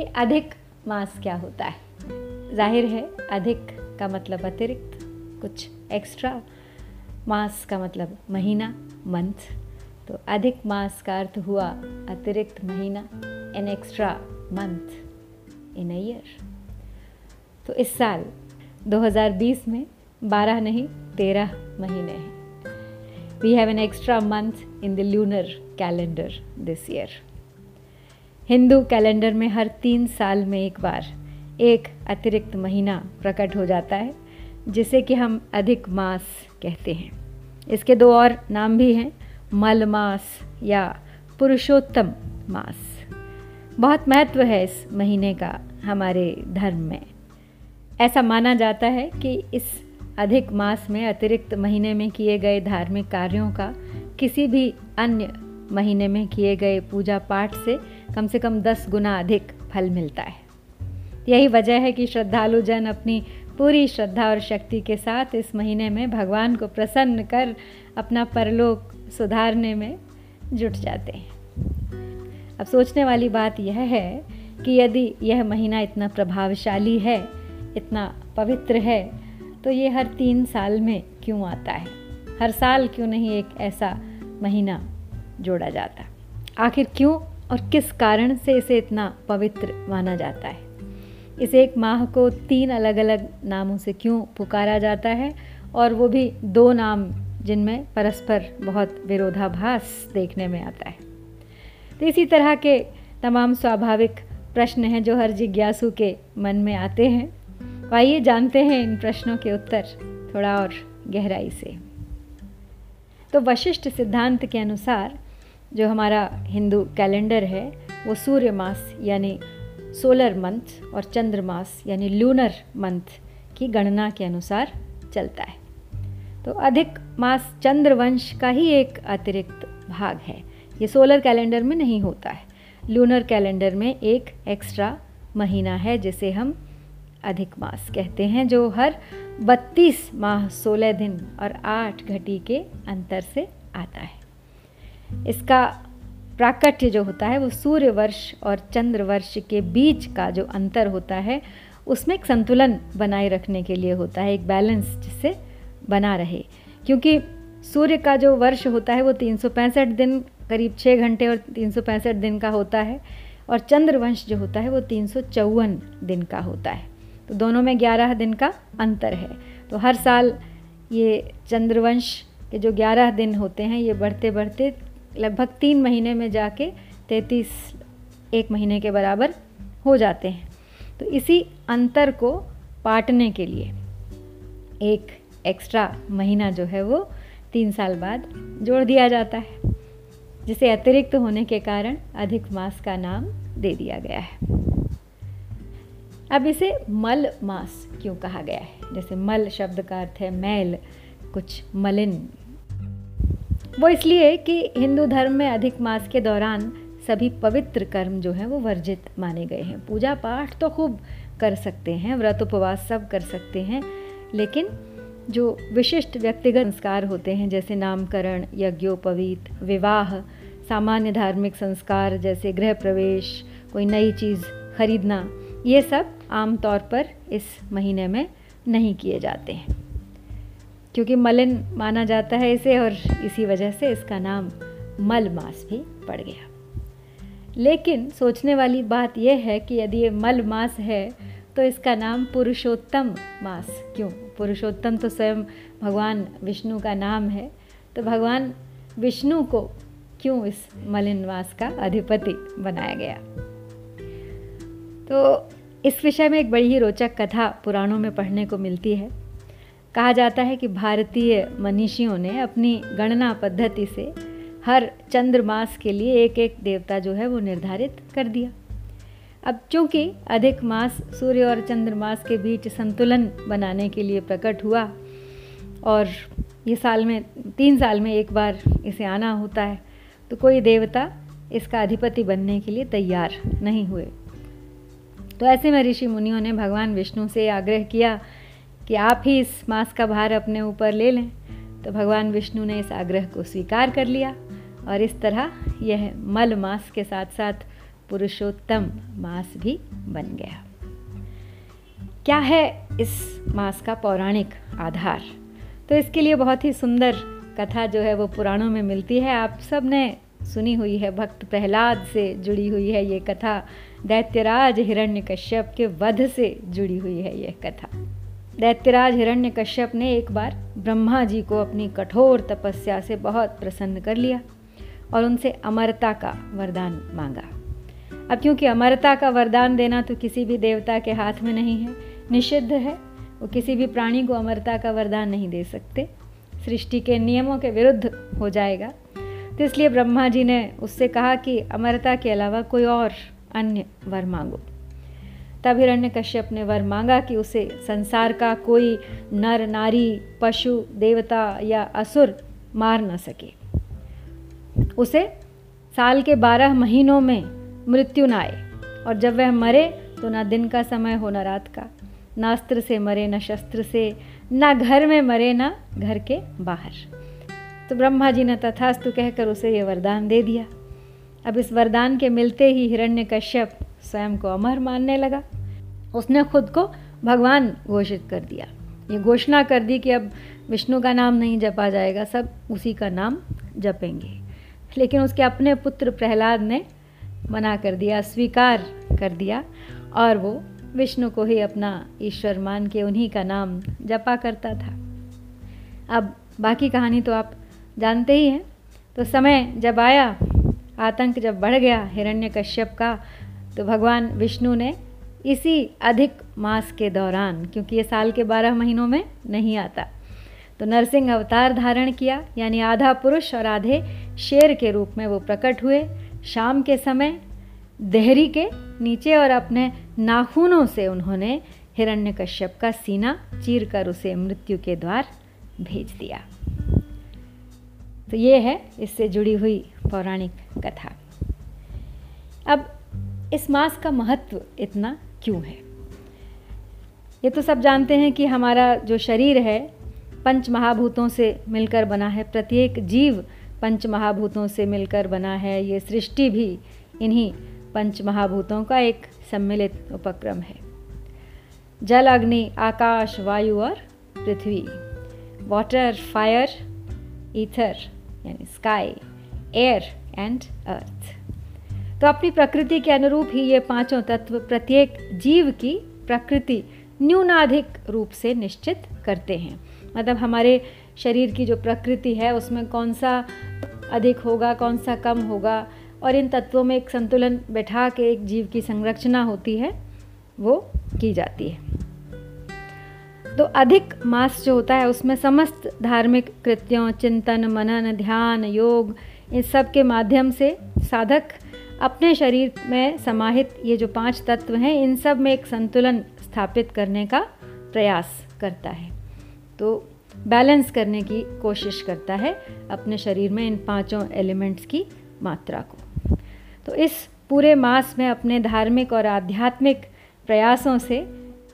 ये अधिक मास क्या होता है? ज़ाहिर है, अधिक का मतलब अतिरिक्त, कुछ एक्स्ट्रा मास का मतलब महीना मंथ तो अधिक मास का अर्थ हुआ अतिरिक्त महीना an extra month in year तो इस साल 2020 में 12 नहीं 13 महीने हैं। We have an extra month in the lunar calendar this year Hindu calendar में हर तीन साल में एक बार, एक अतिरिक्त महीना प्रकट हो जाता है, जिसे कि हम अधिक मास कहते हैं। इसके दो और नाम भी हैं, मल मास या पुरुषोत्तम मास। बहुत महत्व है इस महीने का हमारे धर्म में। ऐसा माना जाता है कि इस अधिक मास में अतिरिक्त महीने में किए गए धार्मिक कार्यों का किसी भी अन्य महीने में किए गए पूजा पाठ से कम से कम दस गुना अधिक फल मिलता है। यही वजह है कि श्रद्धालु जन अपनी पूरी श्रद्धा और शक्ति के साथ इस महीने में भगवान को प्रसन्न कर अपना परलोक सुधारने में जुट जाते हैं। अब सोचने वाली बात यह है कि यदि यह महीना इतना प्रभावशाली है, इतना पवित्र है तो ये हर तीन साल में क्यों आता है? हर साल क्यों नहीं एक ऐसा महीना जोड़ा जाता? आखिर क्यों और किस कारण से इसे इतना पवित्र माना जाता है? इस एक माह को तीन अलग अलग नामों से क्यों पुकारा जाता है? और वो भी दो नाम जिनमें परस्पर बहुत विरोधाभास देखने में आता है। तो इसी तरह के तमाम स्वाभाविक प्रश्न हैं जो हर जिज्ञासु के मन में आते हैं। आइए जानते हैं इन प्रश्नों के उत्तर थोड़ा और गहराई से। तो वशिष्ठ सिद्धांत के अनुसार जो हमारा हिंदू कैलेंडर है, वो सूर्य मास यानी सोलर मंथ और चंद्र मास यानी लूनर मंथ की गणना के अनुसार चलता है। तो अधिक मास चंद्रवंश का ही एक अतिरिक्त भाग है। ये सोलर कैलेंडर में नहीं होता है। लूनर कैलेंडर में एक एक्स्ट्रा महीना है, जिसे हम अधिक मास कहते हैं, जो हर 32 माह 16 दिन और 8 घटी के अंतर से आता है। इसका प्राकट्य जो होता है वो सूर्य वर्ष और चंद्र वर्ष के बीच का जो अंतर होता है, उसमें एक संतुलन बनाए रखने के लिए होता है, एक बैलेंस जिससे बना रहे। क्योंकि सूर्य का जो वर्ष होता है वो तीन सौ पैंसठ दिन, करीब छः घंटे और तीन सौ पैंसठ दिन का होता है, और चंद्रवंश जो होता है वो तीन सौ चौवन दिन का होता है। तो दोनों में ग्यारह दिन का अंतर है। तो हर साल ये चंद्रवंश के जो ग्यारह दिन होते हैं, ये बढ़ते बढ़ते लगभग तीन महीने में जाके तैंतीस, एक महीने के बराबर हो जाते हैं। तो इसी अंतर को पाटने के लिए एक एक्स्ट्रा महीना जो है वो तीन साल बाद जोड़ दिया जाता है, जिसे अतिरिक्त होने के कारण अधिक मास का नाम दे दिया गया है। अब इसे मल मास क्यों कहा गया है? जैसे मल शब्द का अर्थ है मैल, कुछ मलिन वो इसलिए कि हिंदू धर्म में अधिक मास के दौरान सभी पवित्र कर्म जो हैं वो वर्जित माने गए हैं। पूजा पाठ तो खूब कर सकते हैं, व्रत उपवास सब कर सकते हैं, लेकिन जो विशिष्ट व्यक्तिगत संस्कार होते हैं, जैसे नामकरण, यज्ञोपवीत, विवाह, सामान्य धार्मिक संस्कार जैसे गृह प्रवेश, कोई नई चीज़ खरीदना, ये सब आमतौर पर इस महीने में नहीं किए जाते हैं। क्योंकि मलिन माना जाता है इसे और इसी वजह से इसका नाम मल मास भी पड़ गया। लेकिन सोचने वाली बात यह है कि यदि ये मल मास है तो इसका नाम पुरुषोत्तम मास क्यों? पुरुषोत्तम तो स्वयं भगवान विष्णु का नाम है तो भगवान विष्णु को क्यों इस मलिन मास का अधिपति बनाया गया? तो इस विषय में एक बड़ी ही रोचक कथा पुराणों में पढ़ने को मिलती है। कहा जाता है कि भारतीय मनीषियों ने अपनी गणना पद्धति से हर चंद्रमास के लिए एक एक देवता जो है वो निर्धारित कर दिया। अब चूँकि अधिक मास सूर्य और चंद्रमास के बीच संतुलन बनाने के लिए प्रकट हुआ और ये साल में, तीन साल में एक बार इसे आना होता है तो कोई देवता इसका अधिपति बनने के लिए तैयार नहीं हुए। तो ऐसे में ऋषि मुनियों ने भगवान विष्णु से आग्रह किया कि आप ही इस मास का भार अपने ऊपर ले लें तो भगवान विष्णु ने इस आग्रह को स्वीकार कर लिया। और इस तरह यह मल मास के साथ साथ पुरुषोत्तम मास भी बन गया। क्या है इस मास का पौराणिक आधार? तो इसके लिए बहुत ही सुंदर कथा जो है वो पुराणों में मिलती है। आप सबने सुनी हुई है, भक्त प्रहलाद से जुड़ी हुई है ये कथा, दैत्यराज हिरण्यकश्यप के वध से जुड़ी हुई है यह कथा। दैत्यराज हिरण्यकश्यप ने एक बार ब्रह्मा जी को अपनी कठोर तपस्या से बहुत प्रसन्न कर लिया और उनसे अमरता का वरदान मांगा। अब क्योंकि अमरता का वरदान देना तो किसी भी देवता के हाथ में नहीं है, निषिद्ध है, वो किसी भी प्राणी को अमरता का वरदान नहीं दे सकते। सृष्टि के नियमों के विरुद्ध हो जाएगा। तो इसलिए ब्रह्मा जी ने उससे कहा कि अमरता के अलावा कोई और अन्य वर मांगो। तब हिरण्य कश्यप ने वर मांगा कि उसे संसार का कोई नर, नारी, पशु, देवता या असुर मार न सके। उसे साल के बारह महीनों में मृत्यु न आए और जब वह मरे तो ना दिन का समय हो, न रात का। ना अस्त्र से मरे, न शस्त्र से, ना घर में मरे, ना घर के बाहर। तो ब्रह्मा जी ने तथास्तु कहकर उसे ये वरदान दे दिया। अब इस वरदान के मिलते ही हिरण्य कश्यप स्वयं को अमर मानने लगा। उसने खुद को भगवान घोषित कर दिया। ये घोषणा कर दी कि अब विष्णु का नाम नहीं जपा जाएगा, सब उसी का नाम जपेंगे। लेकिन उसके अपने पुत्र प्रहलाद ने मना कर दिया स्वीकार कर दिया और वो विष्णु को ही अपना ईश्वर मान के उन्हीं का नाम जपा करता था। अब बाकी कहानी तो आप जानते ही हैं। तो समय जब आया, आतंक जब बढ़ गया, हिरण्य कश्यप का तो भगवान विष्णु ने इसी अधिक मास के दौरान, क्योंकि ये साल के बारह महीनों में नहीं आता तो नरसिंह अवतार धारण किया। यानी आधा पुरुष और आधे शेर के रूप में वो प्रकट हुए। शाम के समय देहरी के नीचे और अपने नाखूनों से उन्होंने हिरण्यकश्यप का सीना चीर कर उसे मृत्यु के द्वार भेज दिया। तो ये है इससे जुड़ी हुई पौराणिक कथा। अब इस मास का महत्व इतना क्यों है? ये तो सब जानते हैं कि हमारा जो शरीर है, पंच महाभूतों से मिलकर बना है, प्रत्येक जीव पंच महाभूतों से मिलकर बना है, ये सृष्टि भी इन्हीं पंच महाभूतों का एक सम्मिलित उपक्रम है। जल, अग्नि, आकाश, वायु और पृथ्वी वाटर फायर ईथर यानी स्काई एयर एंड अर्थ तो अपनी प्रकृति के अनुरूप ही ये पाँचों तत्व प्रत्येक जीव की प्रकृति न्यूनाधिक रूप से निश्चित करते हैं। मतलब हमारे शरीर की जो प्रकृति है, उसमें कौन सा अधिक होगा, कौन सा कम होगा, और इन तत्वों में एक संतुलन बैठा के एक जीव की संरचना होती है, वो की जाती है। तो अधिक मास जो होता है, उसमें समस्त धार्मिक कृत्यों, चिंतन, मनन, ध्यान, योग, इन सब के माध्यम से साधक अपने शरीर में समाहित ये जो पाँच तत्व हैं, इन सब में एक संतुलन स्थापित करने का प्रयास करता है। तो बैलेंस करने की कोशिश करता है अपने शरीर में इन पाँचों एलिमेंट्स की मात्रा को। तो इस पूरे मास में अपने धार्मिक और आध्यात्मिक प्रयासों से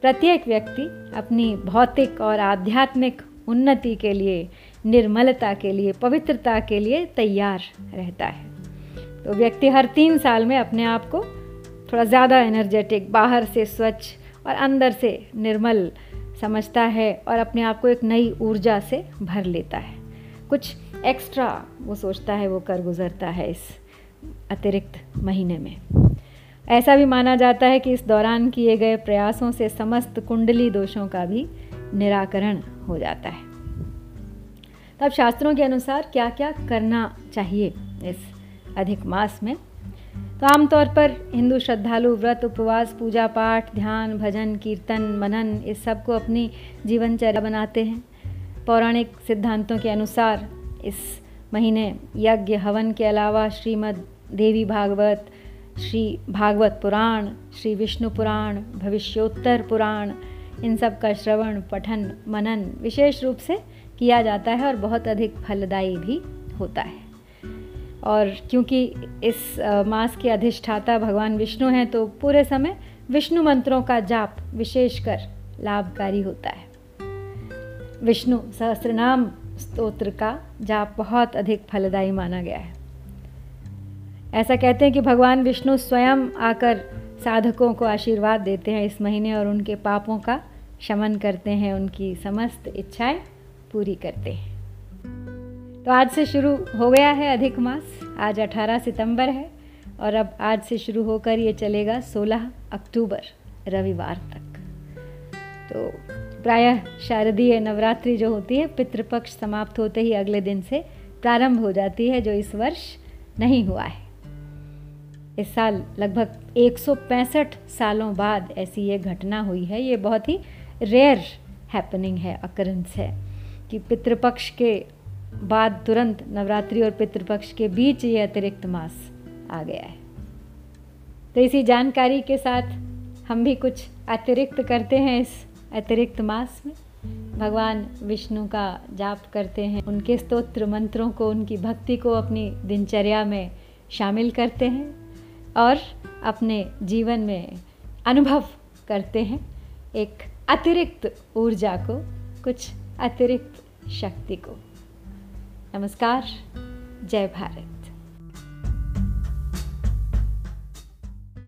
प्रत्येक व्यक्ति अपनी भौतिक और आध्यात्मिक उन्नति के लिए, निर्मलता के लिए, पवित्रता के लिए तैयार रहता है। तो व्यक्ति हर तीन साल में अपने आप को थोड़ा ज़्यादा एनर्जेटिक बाहर से स्वच्छ और अंदर से निर्मल समझता है और अपने आप को एक नई ऊर्जा से भर लेता है। कुछ एक्स्ट्रा वो सोचता है, वो कर गुज़रता है इस अतिरिक्त महीने में। ऐसा भी माना जाता है कि इस दौरान किए गए प्रयासों से समस्त कुंडली दोषों का भी निराकरण हो जाता है। तब शास्त्रों के अनुसार क्या क्या करना चाहिए इस अधिक मास में। तो आमतौर पर हिंदू श्रद्धालु व्रत, उपवास, पूजा पाठ, ध्यान, भजन, कीर्तन, मनन, इस सबको अपनी जीवनचर्या बनाते हैं। पौराणिक सिद्धांतों के अनुसार इस महीने यज्ञ, हवन के अलावा श्रीमद् देवी भागवत, श्री भागवत पुराण, श्री विष्णु पुराण, भविष्योत्तर पुराण, इन सब का श्रवण, पठन, मनन विशेष रूप से किया जाता है और बहुत अधिक फलदायी भी होता है। और क्योंकि इस मास के अधिष्ठाता भगवान विष्णु हैं तो पूरे समय विष्णु मंत्रों का जाप विशेषकर लाभकारी होता है। विष्णु सहस्त्रनाम स्तोत्र का जाप बहुत अधिक फलदायी माना गया है। ऐसा कहते हैं कि भगवान विष्णु स्वयं आकर साधकों को आशीर्वाद देते हैं इस महीने और उनके पापों का शमन करते हैं, उनकी समस्त इच्छाएँ पूरी करते हैं। तो आज से शुरू हो गया है अधिक मास। आज 18 सितंबर है और अब आज से शुरू होकर ये चलेगा 16 अक्टूबर, रविवार तक। तो प्रायः शारदीय नवरात्रि जो होती है, पितृपक्ष समाप्त होते ही अगले दिन से प्रारंभ हो जाती है, जो इस वर्ष नहीं हुआ है। इस साल लगभग एक सौ पैंसठ सालों बाद ऐसी ये घटना हुई है। ये बहुत ही रेयर हैपनिंग है अकरेंस है कि पितृपक्ष के बाद तुरंत नवरात्रि और पितृपक्ष के बीच ये अतिरिक्त मास आ गया है। तो इसी जानकारी के साथ हम भी कुछ अतिरिक्त करते हैं इस अतिरिक्त मास में। भगवान विष्णु का जाप करते हैं, उनके स्तोत्र मंत्रों को, उनकी भक्ति को अपनी दिनचर्या में शामिल करते हैं और अपने जीवन में अनुभव करते हैं। एक अतिरिक्त ऊर्जा को, कुछ अतिरिक्त शक्ति को। नमस्कार जय भारत।